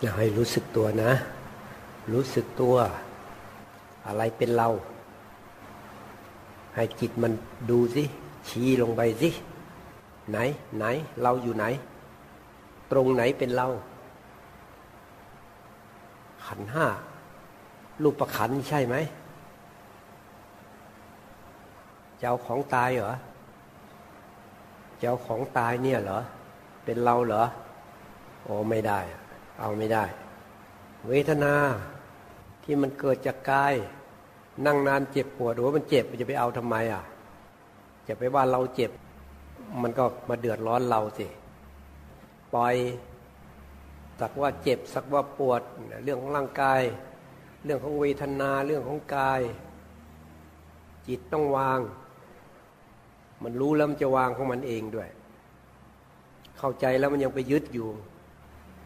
อย่าให้รู้สึกตัวนะ รู้สึกตัว อะไรเป็นเรา ให้จิตมันดูสิชี้ลงไปสิไหน ไหน เราอยู่ไหน ตรงไหนเป็นเรา ขันห้ารูปประขันใช่ไหมเจ้าของตายเหรอเจ้าของตายเนี่ยเหรอ เป็นเราเหรอ โอ้ไม่ได้ เอาไม่ได้ เวทนาที่มันเกิดจากกาย นั่งนานเจ็บปวดหรือว่ามันเจ็บจะไปเอาทำไมอะจะไปว่าเราเจ็บ มันก็มาเดือดร้อนเราสิปล่อยสักว่าเจ็บสักว่าปวดเรื่องของร่างกาย เรื่องของเวทนาเรื่องของกาย จิตต้องวาง มันรู้แล้วมันจะวางของมันเองด้วย เข้าใจแล้วมันยังไปยึดอยู่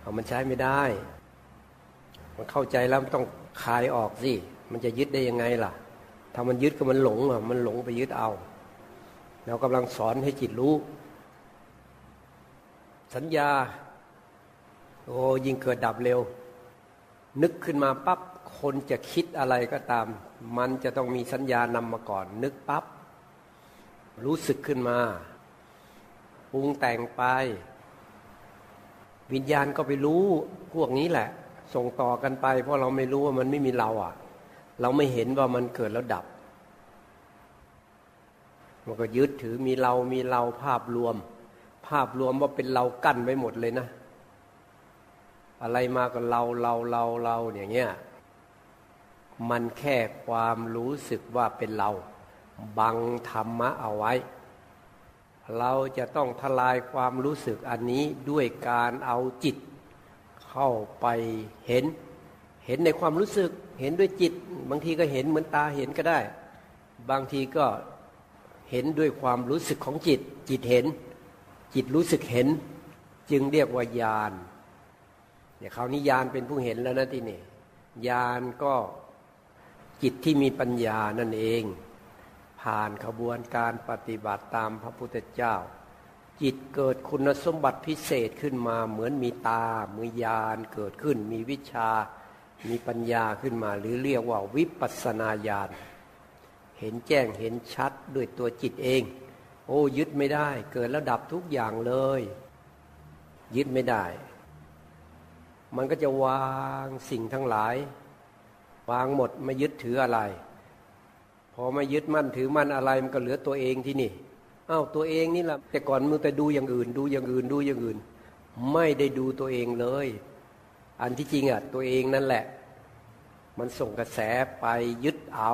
เอามันใช้ไม่ได้ มันเข้าใจแล้วมันต้องคลายออกสิ มันจะยึดได้ยังไงล่ะ ถ้ามันยึดก็มันหลงอะ มันหลงไปยึดเอา เรากำลังสอนให้จิตรู้ สัญญา โอ้ยิ่งเกิดดับเร็ว นึกขึ้นมาปั๊บ คนจะคิดอะไรก็ตาม มันจะต้องมีสัญญานำมาก่อน นึกปั๊บ รู้สึกขึ้นมา ปรุงแต่งไป วิญญาณก็ไปรู้พวกนี้แหละ ส่งต่อกันไป เพราะเราไม่รู้ว่ามันไม่มีเราอะ เราไม่เห็นว่ามันเกิดแล้วดับ มันก็ยึดถือมีเรามีเราภาพรวม ภาพรวมว่าเป็นเรากั้นไว้หมดเลยนะ อะไรมาก็เราเราเราเราอย่างเงี้ยมันแค่ความรู้สึกว่าเป็นเรา บังธรรมะเอาไว้ เราจะต้องทลายความรู้สึกอันนี้ด้วยการเอาจิต เข้าไปเห็น เห็นในความรู้สึกเห็นด้วยจิต บางทีก็เห็นเหมือนตาเห็นก็ได้ บางทีก็เห็นด้วยความรู้สึกของจิต จิตเห็น จิตรู้สึกเห็น จึงเรียกว่าญาณเนี่ยคราวนี้ญาณเป็นผู้เห็นแล้วนะที่นี่ญาณก็จิตที่มีปัญญานั่นเอง ผ่านขบวนการปฏิบัติตามพระพุทธเจ้า จิตเกิดคุณสมบัติพิเศษขึ้นมาเหมือนมีตา มือยานเกิดขึ้น มีวิชา มีปัญญาขึ้นมา หรือเรียกว่าวิปัสนาญาณเห็นแจ้งเห็นชัดด้วยตัวจิตเอง โอ้ยึดไม่ได้ เกิดแล้วดับทุกอย่างเลย ยึดไม่ได้ มันก็จะวางสิ่งทั้งหลาย วางหมดไม่ยึดถืออะไร พอไม่ยึดมั่นถือมั่นอะไรมันก็เหลือตัวเองที่นี่อ้าวตัวเองนี่แหละแต่ก่อนมึงแต่ดูอย่างอื่น ดูอย่างอื่นดูอย่างอื่น ไม่ได้ดูตัวเองเลย อันที่จริงอะตัวเองนั่นแหละ มันส่งกระแสไปยึดเอา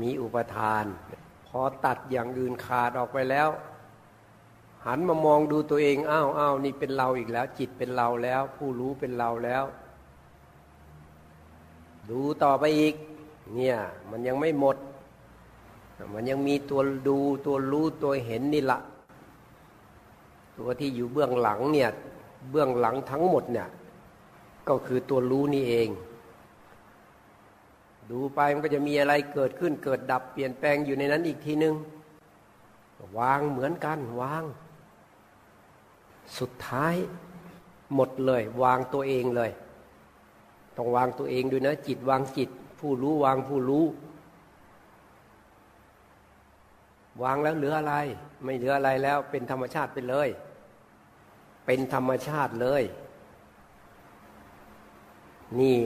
มีอุปทาน พอตัดอย่างอื่นขาดออกไปแล้ว หันมามองดูตัวเองอ้าวอ้าวนี่เป็นเราอีกแล้ว จิตเป็นเราแล้ว ผู้รู้เป็นเราแล้ว ดูต่อไปอีก เนี่ยมันยังไม่หมด มันยังมีตัวดูตัวรู้ตัวเห็นนี่ละตัวที่อยู่เบื้องหลังเนี่ยเบื้องหลังทั้งหมดเนี่ย ก็คือตัวรู้นี่เอง ดูไปมันก็จะมีอะไรเกิดขึ้นเกิดดับเปลี่ยนแปลงอยู่ในนั้นอีกทีนึง วางเหมือนกันวาง สุดท้ายหมดเลย วางตัวเองเลย ต้องวางตัวเองด้วยนะ จิตวางจิต ผู้รู้วางผู้รู้ วางแล้วเหลืออะไร ไม่เหลืออะไรแล้ว เป็นธรรมชาติไปเลย เป็นธรรมชาติเลย นี่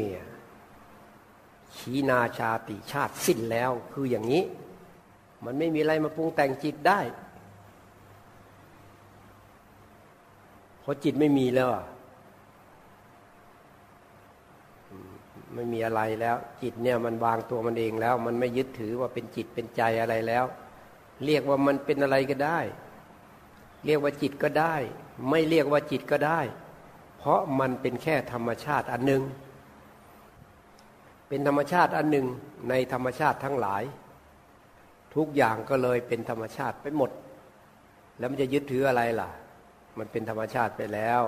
ขีนาชาติชาติสิ้นแล้วคืออย่างนี้ มันไม่มีอะไรมาปรุงแต่งจิตได้เพราะจิตไม่มีแล้วไม่มีอะไรแล้ว จิตเนี่ยมันวางตัวมันเองแล้ว มันไม่ยึดถือว่าเป็นจิตเป็นใจอะไรแล้ว เรียกว่ามันเป็นอะไรก็ได้ เรียกว่าจิตก็ได้ ไม่เรียกว่าจิตก็ได้ เพราะมันเป็นแค่ธรรมชาติอันหนึ่งเป็นธรรมชาติอันหนึ่งในธรรมชาติทั้งหลาย ทุกอย่างก็เลยเป็นธรรมชาติไปหมด แล้วมันจะยึดถืออะไรล่ะ มันเป็นธรรมชาติไปแล้ว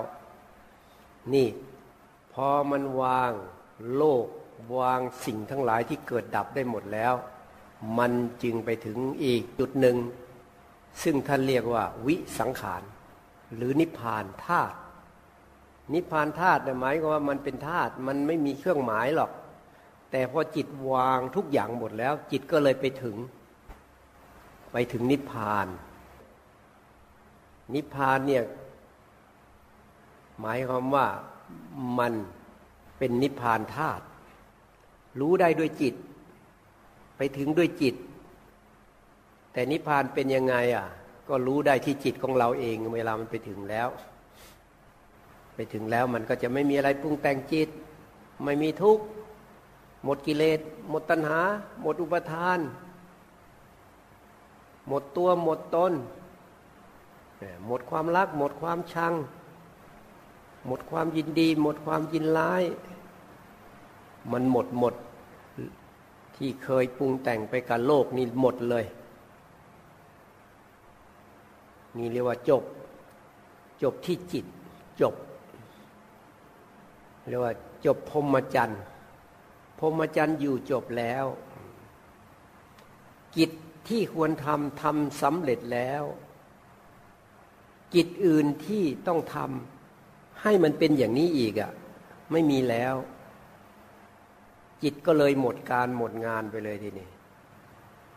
นี่ พอมันวางโลกวางสิ่งทั้งหลายที่เกิดดับได้หมดแล้ว มันจึงไปถึงอีกจุดหนึ่ง ซึ่งท่านเรียกว่า วิสังขาร หรือนิพพานธาตุนิพพานธาตุหมายก็ว่ามันเป็นธาตุมันไม่มีเครื่องหมายหรอก แต่พอจิตวางทุกอย่างหมดแล้ว จิตก็เลยไปถึง ไปถึงนิพพาน นิพพานเนี่ยหมายความว่ามันเป็นนิพพานธาตุรู้ได้ด้วยจิต ไปถึงด้วยจิต แต่นิพพานเป็นยังไงอะ ก็รู้ได้ที่จิตของเราเองเวลามันไปถึงแล้ว ไปถึงแล้วมันก็จะไม่มีอะไรปรุงแต่งจิต ไม่มีทุกข์หมดกิเลสหมดตัณหา หมดอุปทาน หมดตัวหมดตนหมดความรัก หมดความชัง หมดความยินดี หมดความยินร้าย มันหมดหมด ที่เคยปรุงแต่งไปกับโลกนี่หมดเลย นี่เรียกว่าจบ จบที่จิต จบ เรียกว่า จบพรมจันทร์พรมจันทร์อยู่จบแล้ว กิจที่ควรทำทำสำเร็จแล้ว กิจอื่นที่ต้องทำให้มันเป็นอย่างนี้อีกอะ่ะ ไม่มีแล้ว จิตก็เลยหมดการหมดงานไปเลยทีนี้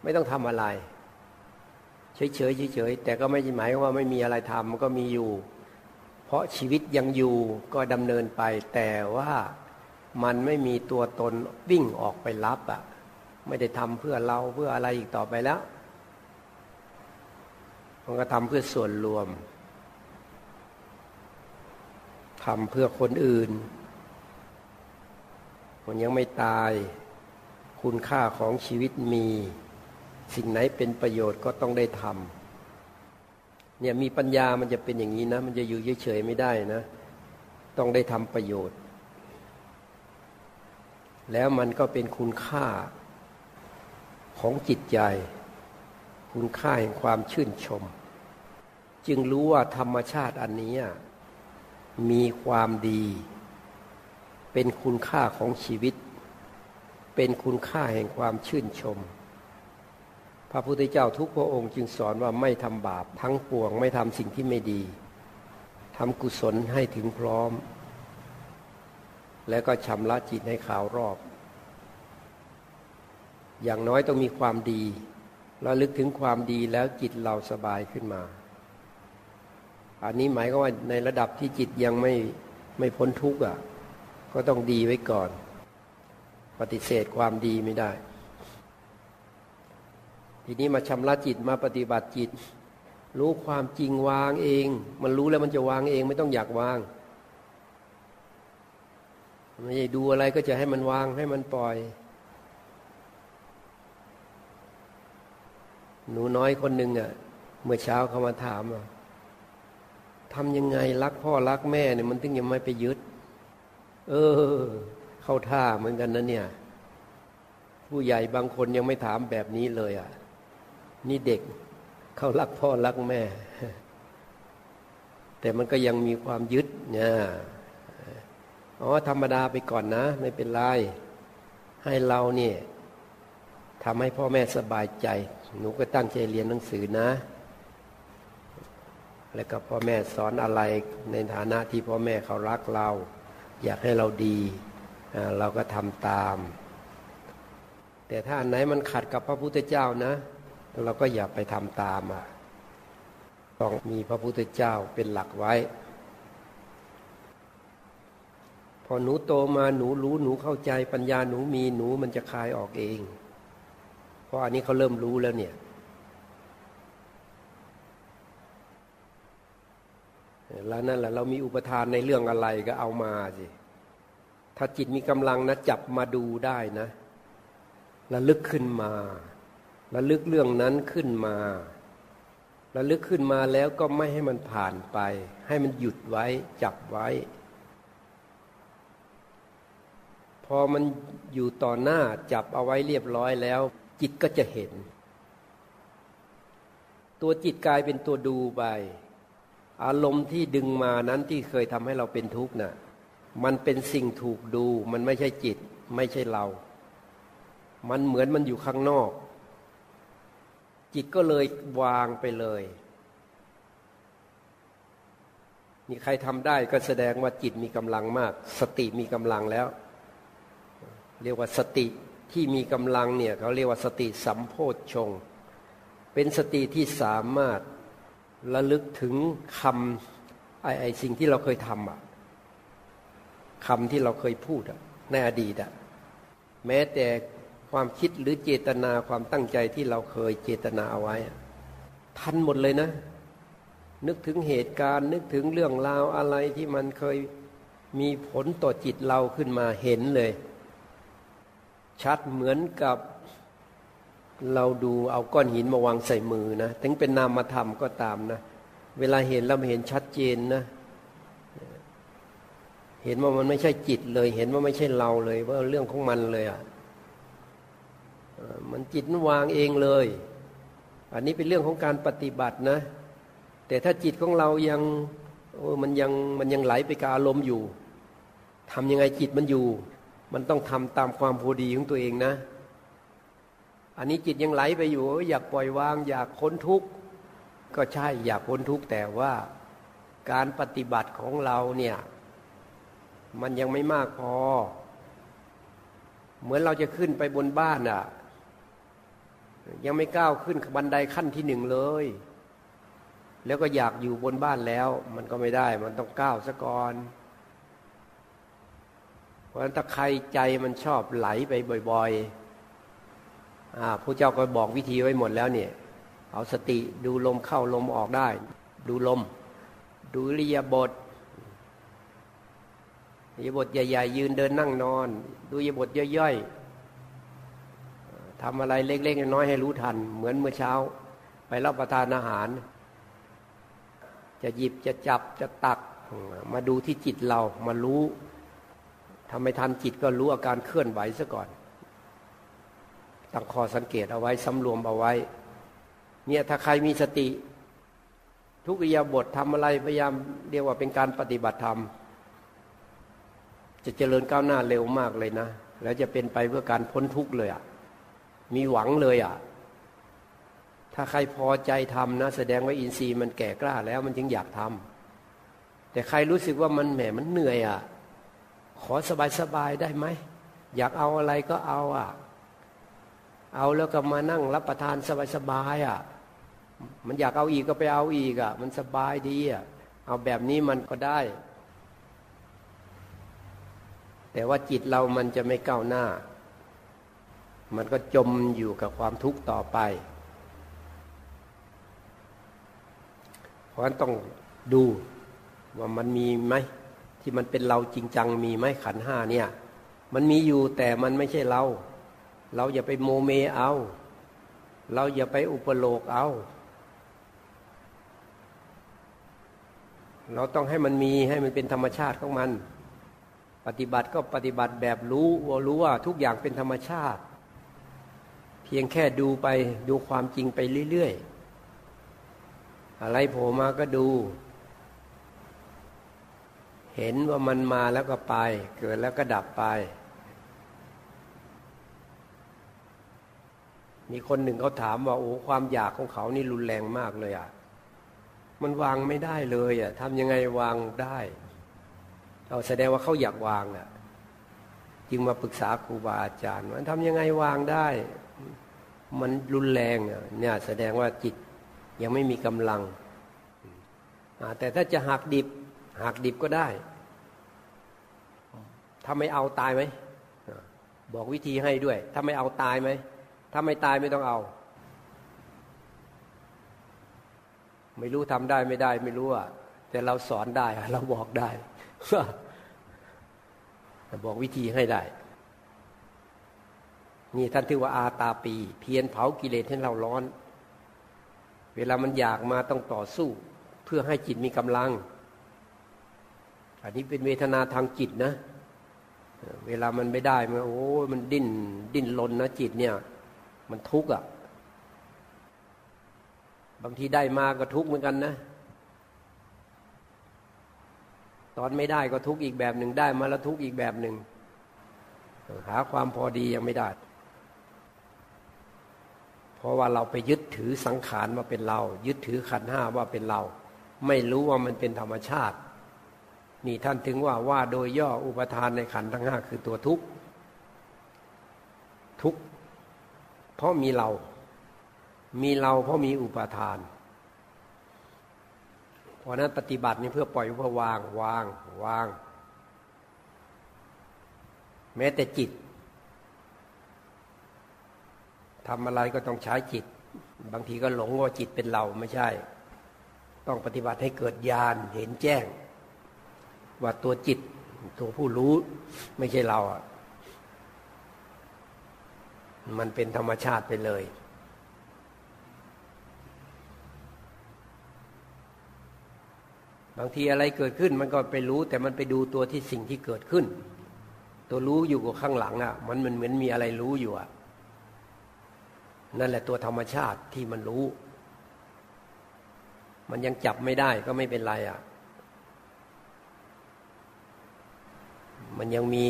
ไม่ต้องทำอะไร เฉยเฉยเฉยแต่ก็ไม่หมายว่าไม่มีอะไรทำมันก็มีอยู่ เพราะชีวิตยังอยู่ก็ดำเนินไป แต่ว่ามันไม่มีตัวตนวิ่งออกไปรับอะ่ะ ไม่ได้ทำเพื่อเราเพื่ออะไรอีกต่อไปแล้วมันก็ทำเพื่อส่วนรวมทำเพื่อคนอื่น นยังไม่ตาย คุณค่าของชีวิตมี สิ่งไหนเป็นประโยชน์ก็ต้องได้ทำเนี่ยมีปัญญามันจะเป็นอย่างนี้นะ มันจะอยู่เฉยๆไม่ได้นะ ต้องได้ทำประโยชน์ แล้วมันก็เป็นคุณค่าของจิตใจ คุณค่าแห่งความชื่นชม จึงรู้ว่าธรรมชาติอันนี้มีความดี เป็นคุณค่าของชีวิต เป็นคุณค่าแห่งความชื่นชม พระพุทธเจ้าทุกพระองค์จึงสอนว่าไม่ทำบาปทั้งปวงไม่ทำสิ่งที่ไม่ดีทำกุศลให้ถึงพร้อม แล้วก็ชำระจิตให้ขาวรอบ อย่างน้อยต้องมีความดีระลึกถึงความดีแล้วจิตเราสบายขึ้นมา อันนี้หมายก็ว่าในระดับที่จิตยังไม่ไม่พ้นทุกข์อะ ก็ต้องดีไว้ก่อน ปฏิเสธความดีไม่ได้ ทีนี้มาชำระจิตมาปฏิบัติจิต รู้ความจริงวางเอง มันรู้แล้วมันจะวางเองไม่ต้องอยากวางไม่ใช่ดูอะไรก็จะให้มันวางให้มันปล่อย หนูน้อยคนหนึ่งอะ่ะ เมื่อเช้าเขามาถามอะทำยังไงรักพ่อรักแม่เนี่ยมันถึงยังไม่ไปยึด เออ เข้าท่าเหมือนกันนะเนี่ย ผู้ใหญ่บางคนยังไม่ถามแบบนี้เลยอะ นี่เด็กเขารักพ่อรักแม่ แต่มันก็ยังมีความยึดเนี่ยอ๋อธรรมดาไปก่อนนะ ไม่เป็นไรให้เราเนี่ยทำให้พ่อแม่สบายใจ หนูก็ตั้งใจเรียนหนังสือนะ แล้วก็พ่อแม่สอนอะไรในฐานะที่พ่อแม่เขารักเรา อยากให้เราดี เราก็ทำตาม แต่ถ้าอันไหนมันขัดกับพระพุทธเจ้านะ เราก็อย่าไปทำตามอะต้องมีพระพุทธเจ้าเป็นหลักไว้ พอหนูโตมาหนูรู้หนูเข้าใจปัญญาหนูมีหนูมันจะคลายออกเอง เพราะอันนี้เขาเริ่มรู้แล้วเนี่ย แล้วนั่นแหละเรามีอุปทานในเรื่องอะไรก็เอามาสิถ้าจิตมีกำลังนะจับมาดูได้นะระลึกขึ้นมาระลึกเรื่องนั้นขึ้นมาระลึกขึ้นมาแล้วก็ไม่ให้มันผ่านไป ให้มันหยุดไว้จับไว้ พอมันอยู่ต่อหน้าจับเอาไว้เรียบร้อยแล้ว จิตก็จะเห็น ตัวจิตกลายเป็นตัวดูไป อารมณ์ที่ดึงมานั้นที่เคยทำให้เราเป็นทุกข์นะ่ะ มันเป็นสิ่งถูกดู มันไม่ใช่จิต ไม่ใช่เรา มันเหมือนมันอยู่ข้างนอก จิตก็เลยวางไปเลยมีใครทำได้ก็แสดงว่าจิตมีกำลังมาก สติมีกำลังแล้ว เรียกว่าสติที่มีกำลังเนี่ยเขาเรียกว่าสติสัมโพชฌงเป็นสติที่สามารถ ระลึกถึงคำไอ้ไอสิ่งที่เราเคยทำอะคำที่เราเคยพูดอะในอดีตอะแม้แต่ความคิดหรือเจตนาความตั้งใจที่เราเคยเจตนาเอาไว้ ทันหมดเลยนะ นึกถึงเหตุการณ์ นึกถึงเรื่องราวอะไรที่มันเคยมีผลต่อจิตเราขึ้นมาเห็นเลย ชัดเหมือนกับ เราดูเอาก้อนหินมาวางใส่มือนะถึงเป็นนามธรรมก็ตามนะ เวลาเห็นเราเห็นชัดเจนนะ เห็นว่ามันไม่ใช่จิตเลย เห็นว่าไม่ใช่เราเลย ว่าเรื่องของมันเลยอะมันจิตมันวางเองเลย อันนี้เป็นเรื่องของการปฏิบัตินะ แต่ถ้าจิตของเรายังมันยังมันยังไหลไปกับอารมณ์อยู่ทำยังไงจิตมันอยู่ มันต้องทำตามความพอดีของตัวเองนะ อันนี้จิตยังไหลไปอยู่ อยากปล่อยวาง อยากพ้นทุกข์ก็ใช่อยากพ้นทุกข์แต่ว่าการปฏิบัติของเราเนี่ย มันยังไม่มากพอ เหมือนเราจะขึ้นไปบนบ้านอะ่ะ ยังไม่ก้าวขึ้นบันไดขั้นที่หนึ่งเลย แล้วก็อยากอยู่บนบ้านแล้ว มันก็ไม่ได้ มันต้องก้าวซะก่อนเพราะฉะนั้นถ้าใครใจมันชอบไหลไปบ่อย ๆ พระเจ้าก็บอกวิธีไว้หมดแล้วเนี่ยเอาสติดูลมเข้าลมออกได้ ดูลม ดูริยบทริยบทใหญ่ๆยืนเดินนั่งนอน ดูริยบทย่อยๆทำอะไรเล็กๆน้อยๆให้รู้ทัน เหมือนเมื่อเช้า ไปรับประทานอาหาร จะหยิบจะจับจะตักมาดูที่จิตเรามารู้ทำไมทันจิตก็รู้อาการเคลื่อนไหวซะก่อน ตั้งคอสังเกตเอาไว้สำรวมเอาไว้ เนี่ยถ้าใครมีสติ ทุกอิยาบททำอะไรพยายามเรียกว่าเป็นการปฏิบัติธรรม จะเจริญก้าวหน้าเร็วมากเลยนะ แล้วจะเป็นไปเพื่อการพ้นทุกข์เลยอะ่ะมีหวังเลยอะ่ะ ถ้าใครพอใจทำนะ แสดงว่าอินทรีย์มันแก่กล้าแล้วมันจึงอยากทำแต่ใครรู้สึกว่ามันแหมมันเหนื่อยอะ่ะขอสบายๆได้ไหม อยากเอาอะไรก็เอาอะ เอาแล้วก็มานั่งรับประทานสบายๆอะมันอยากเอาอีกก็ไปเอาอีกอะ มันสบายดีอะเอาแบบนี้มันก็ได้ แต่ว่าจิตเรามันจะไม่ก้าวหน้า มันก็จมอยู่กับความทุกข์ต่อไป เพราะฉะนั้นต้องดูว่ามันมีไหมที่มันเป็นเราจริงจังมีไหมขันห้าเนี่ย มันมีอยู่แต่มันไม่ใช่เรา เราอย่าไปโมเมเอา เราอย่าไปอุปโลกเอา เราต้องให้มันมีให้มันเป็นธรรมชาติของมัน ปฏิบัติก็ปฏิบัติแบบรู้ว่ารู้ว่าทุกอย่างเป็นธรรมชาติ เพียงแค่ดูไปดูความจริงไปเรื่อยๆ อะไรโผล่มาก็ดู เห็นว่ามันมาแล้วก็ไป เกิดแล้วก็ดับไป มีคนหนึ่งเขาถามว่าโอ้ความอยากของเขานี่รุนแรงมากเลยอะ มันวางไม่ได้เลยอะทำยังไงวางได้เราแสดงว่าเขาอยากวางอะ จึงมาปรึกษาครูบาอาจารย์ว่าทำยังไงวางได้ มันรุนแรงอะเนี่ยแสดงว่าจิตยังไม่มีกำลัง แต่ถ้าจะหักดิบหักดิบก็ได้ถ้าไม่เอาตายไหมบอกวิธีให้ด้วย ถ้าไม่เอาตายไหม ถ้าไม่ตายไม่ต้องเอา ไม่รู้ทำได้ไม่ได้ไม่รู้อะแต่เราสอนได้ เราบอกได้บอกวิธีให้ได้ นี่ท่านที่ว่าอาตาปี เพียนเผากิเลสให้เราร้อน เวลามันอยากมาต้องต่อสู้ เพื่อให้จิตมีกำลัง อันนี้เป็นเวทนาทางจิตนะ เวลามันไม่ได้มันโอ้มันดิ้นดิ้นลนนะจิตเนี่ย มันทุกข์อะ บางทีได้มาก็ทุกข์เหมือนกันนะ ตอนไม่ได้ก็ทุกข์อีกแบบหนึ่งได้มาแล้วทุกข์อีกแบบหนึ่ง หาความพอดียังไม่ได้ เพราะว่าเราไปยึดถือสังขารว่าเป็นเรา ยึดถือขันห้าว่าเป็นเรา ไม่รู้ว่ามันเป็นธรรมชาติ นี่ท่านถึงว่าว่าโดยย่ออุปทานในขันทั้งห้าคือตัวทุกข์ทุกข์ เพราะมีเรา มีเราเพราะมีอุปทาน เพราะนั้นปฏิบัตินี่เพื่อปล่อยเพื่อวางวางวาง แม้แต่จิตทำอะไรก็ต้องใช้จิต บางทีก็หลงว่าจิตเป็นเราไม่ใช่ ต้องปฏิบัติให้เกิดญาณเห็นแจ้ง ว่าตัวจิตตัวผู้รู้ไม่ใช่เราอะ มันเป็นธรรมชาติไปเลย บางทีอะไรเกิดขึ้นมันก็ไปรู้ แต่มันไปดูตัวที่สิ่งที่เกิดขึ้น ตัวรู้อยู่กับข้างหลังอะ มันมันเหมือนมีอะไรรู้อยู่อะ นั่นแหละตัวธรรมชาติที่มันรู้ มันยังจับไม่ได้ก็ไม่เป็นไรอะ มันยังมี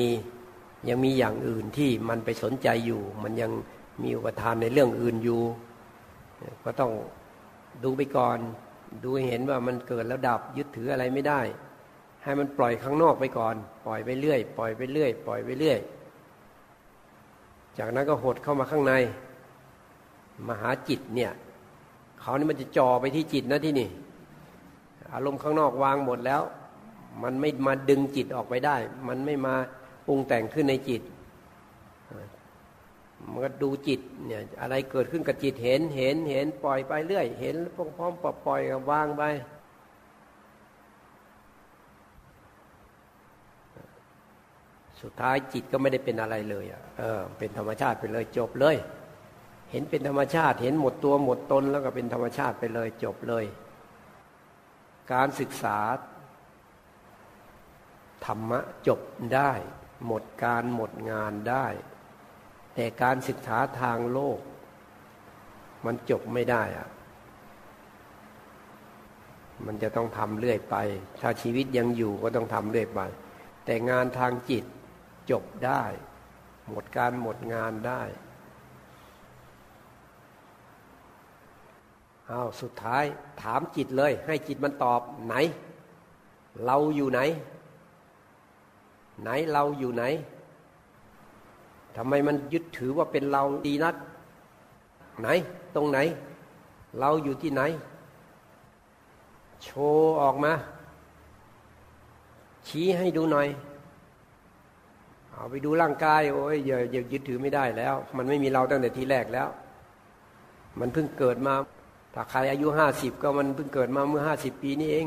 ยังมีอย่างอื่นที่มันไปสนใจอยู่ มันยังมีอุปทานในเรื่องอื่นอยู่ ก็ต้องดูไปก่อน ดูเห็นว่ามันเกิดแล้วดับยึดถืออะไรไม่ได้ ให้มันปล่อยข้างนอกไปก่อน ปล่อยไปเรื่อย ปล่อยไปเรื่อย ปล่อยไปเรื่อย จากนั้นก็หดเข้ามาข้างใน มหาจิตเนี่ยเขานี่มันจะจ่อไปที่จิตนะที่นี่ อารมณ์ข้างนอกวางหมดแล้ว มันไม่มาดึงจิตออกไปได้ มันไม่มา รุงแต่งขึ้นในจิตมันก็ดูจิตเนี่ยอะไรเกิดขึ้นกับจิตเห็นเห็นเห็นปล่อยไปเรื่อย เห็นพร้อมๆปปล่อยกับวางไปสุดท้ายจิตก็ไม่ได้เป็นอะไรเลยอะเออเป็นธรรมชาติไปเลยจบเลย เห็นเป็นธรรมชาติ เห็นหมดตัวหมดตนแล้วก็เป็นธรรมชาติไปเลยจบเลย การศึกษา ธรรมะจบได้ หมดการหมดงานได้ แต่การศึกษาทางโลก มันจบไม่ได้อะมันจะต้องทำเรื่อยไป ถ้าชีวิตยังอยู่ก็ต้องทำเรื่อยไป แต่งานทางจิตจบได้ หมดการหมดงานได้เอาสุดท้ายถามจิตเลย ให้จิตมันตอบไหน เราอยู่ไหน ไหนเราอยู่ไหนทำไมมันยึดถือว่าเป็นเราดีนัก ไหน ตรงไหน เราอยู่ที่ไหน โชว์ออกมา ชี้ให้ดูหน่อย เอาไปดูร่างกาย โอ้ยอย่าอย่ายึดถือไม่ได้แล้ว มันไม่มีเราตั้งแต่ทีแรกแล้ว มันเพิ่งเกิดมา ถ้าใครอายุห้าสิบก็มันเพิ่งเกิดมาเมื่อห้าสิบปีนี้เอง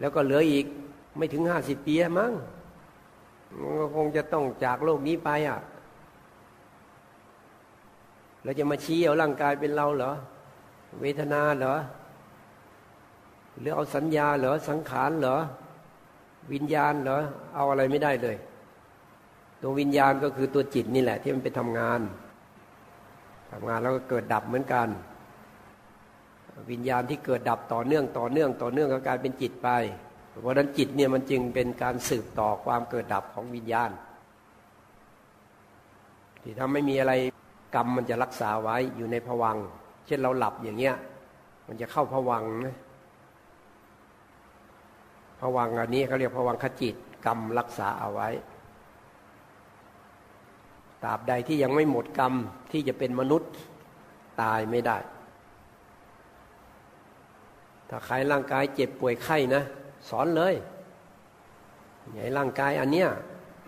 แล้วก็เหลืออีก ไม่ถึงห้าสิบปีมั้งก็คงจะต้องจากโลกนี้ไปอะเราจะมาชี้เอาร่างกายเป็นเราเหรอ เวทนาเหรอ หรือเอาสัญญาเหรอ สังขารเหรอ วิญญาณเหรอ เอาอะไรไม่ได้เลย ตัววิญญาณก็คือตัวจิตนี่แหละ ที่มันไปทำงานทำงานแล้วก็เกิดดับเหมือนกัน วิญญาณที่เกิดดับต่อเนื่องต่อเนื่อง ต่อเนื่องก็กลายเป็นจิตไป เพราะนั้นจิตเนี่ยมันจึงเป็นการสืบต่อความเกิดดับของวิญญาณ ที่ถ้าไม่มีอะไรกรรมมันจะรักษาไว้อยู่ในผวังเช่นเราหลับอย่างเงี้ย มันจะเข้าผวังนะผวังอันนี้เขาเรียกผวังขจิตกรรมรักษาเอาไว้ตราบใดที่ยังไม่หมดกรรมที่จะเป็นมนุษย์ตายไม่ได้ ถ้าใครร่างกายเจ็บป่วยไข้นะ สอนเลยใหญ่ร่างกายอันเนี้ย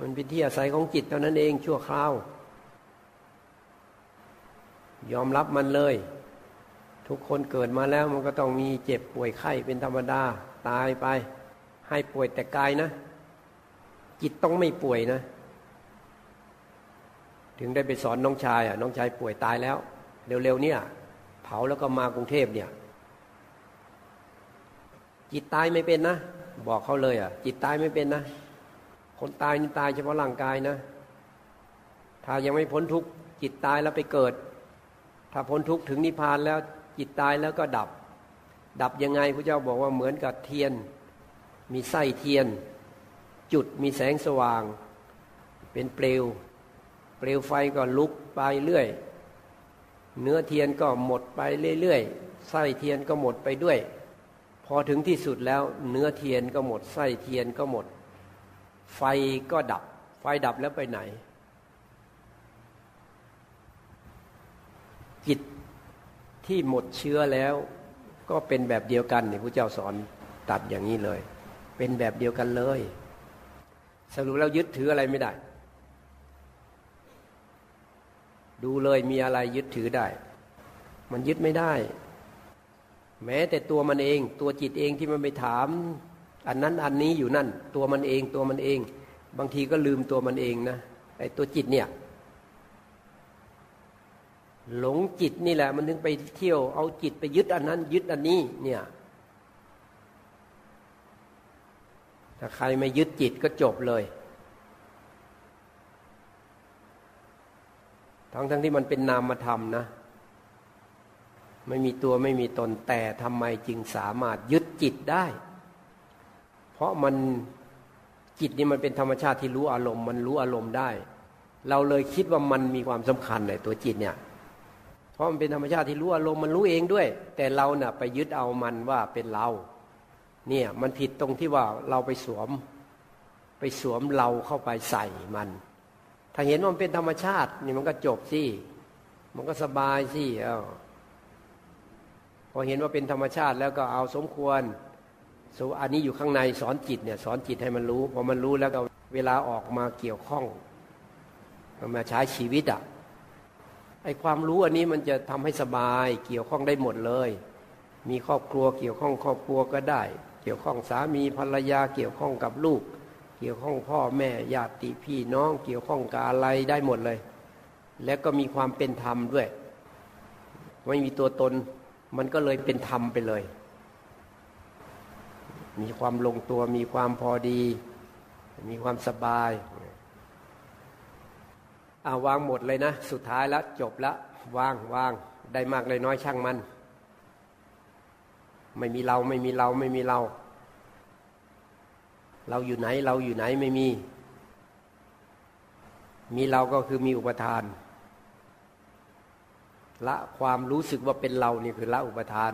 มันเป็นที่อาศัยของจิตเท่านั้นเองชั่วคราว ยอมรับมันเลย ทุกคนเกิดมาแล้วมันก็ต้องมีเจ็บป่วยไข้เป็นธรรมดา ตายไป ให้ป่วยแต่กายนะ จิตต้องไม่ป่วยนะ ถึงได้ไปสอนน้องชายอะน้องชายป่วยตายแล้ว เร็วๆเนี่ย เผาแล้วก็มากรุงเทพเนี่ย จิตตายไม่เป็นนะ บอกเขาเลยอะ จิตตายไม่เป็นนะ คนตายนี่ตายเฉพาะร่างกายนะ ถ้ายังไม่พ้นทุกข์จิตตายแล้วไปเกิด ถ้าพ้นทุกข์ถึงนิพพานแล้ว จิตตายแล้วก็ดับ ดับยังไงพระเจ้าบอกว่าเหมือนกับเทียน มีไส้เทียน จุดมีแสงสว่าง เป็นเปลว เปลวไฟก็ลุกไปเรื่อย เนื้อเทียนก็หมดไปเรื่อยๆไส้เทียนก็หมดไปด้วย พอถึงที่สุดแล้วเนื้อเทียนก็หมดไส้เทียนก็หมด ไฟก็ดับ ไฟดับแล้วไปไหน จิตที่หมดเชื้อแล้วก็เป็นแบบเดียวกันเนี่ยพระเจ้าสอนตัดอย่างนี้เลย เป็นแบบเดียวกันเลย สรุปแล้วยึดถืออะไรไม่ได้ ดูเลยมีอะไรยึดถือได้ มันยึดไม่ได้ แม้แต่ตัวมันเอง ตัวจิตเองที่มันไปถาม อันนั้นอันนี้อยู่นั่น ตัวมันเองตัวมันเอง บางทีก็ลืมตัวมันเองนะไอ้ตัวจิตเนี่ยหลงจิตนี่แหละ มันถึงไปเที่ยวเอาจิตไปยึดอันนั้น ยึดอันนี้ เนี่ย ถ้าใครไม่ยึดจิตก็จบเลย ทั้งทั้งที่มันเป็นนามธรรมนะ ไม่มีตัวไม่มีตนแต่ทำไมจึงสามารถยึดจิตได้ เพราะมันจิตนี่มันเป็นธรรมชาติที่รู้อารมณ์ มันรู้อารมณ์ได้ เราเลยคิดว่ามันมีความสำคัญในตัวจิตเนี่ย เพราะมันเป็นธรรมชาติที่รู้อารมณ์มันรู้เองด้วย แต่เราเน่ะไปยึดเอามันว่าเป็นเรา เนี่ยมันผิดตรงที่ว่าเราไปสวม ไปสวมเราเข้าไปใส่มัน ถ้าเห็นว่ามันเป็นธรรมชาตินี่มันก็จบสิ มันก็สบายสิอ้า พอเห็นว่าเป็นธรรมชาติแล้วก็เอาสมควรสอันนี้อยู่ข้างในสอนจิตเนี่ยสอนจิตให้มันรู้พอมันรู้แล้วก็เวลาออกมาเกี่ยวข้องมาใช้ชีวิตอะไอความรู้อันนี้มันจะทำให้สบายเกี่ยวข้องได้หมดเลย มีครอบครัวเกี่ยวข้องครอบครัวก็ได้ เกี่ยวข้องสามีภรรยาเกี่ยวข้องกับลูก เกี่ยวข้องพ่อแม่ญาติพี่น้อง เกี่ยวข้องกับอะไรได้หมดเลย แล้วก็มีความเป็นธรรมด้วย ไม่มีตัวตน มันก็เลยเป็นธรรมไปเลย มีความลงตัวมีความพอดี มีความสบายอาวางหมดเลยนะ สุดท้ายแล้วจบแล้ววางวางได้มากเลยน้อยช่างมัน ไม่มีเราไม่มีเราไม่มีเรา เราอยู่ไหนเราอยู่ไหนไม่มี มีเราก็คือมีอุปทาน ละความรู้สึกว่าเป็นเรานี่คือละอุปทาน